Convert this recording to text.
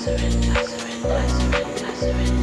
surrender, I surrender, I surrender, I surrender.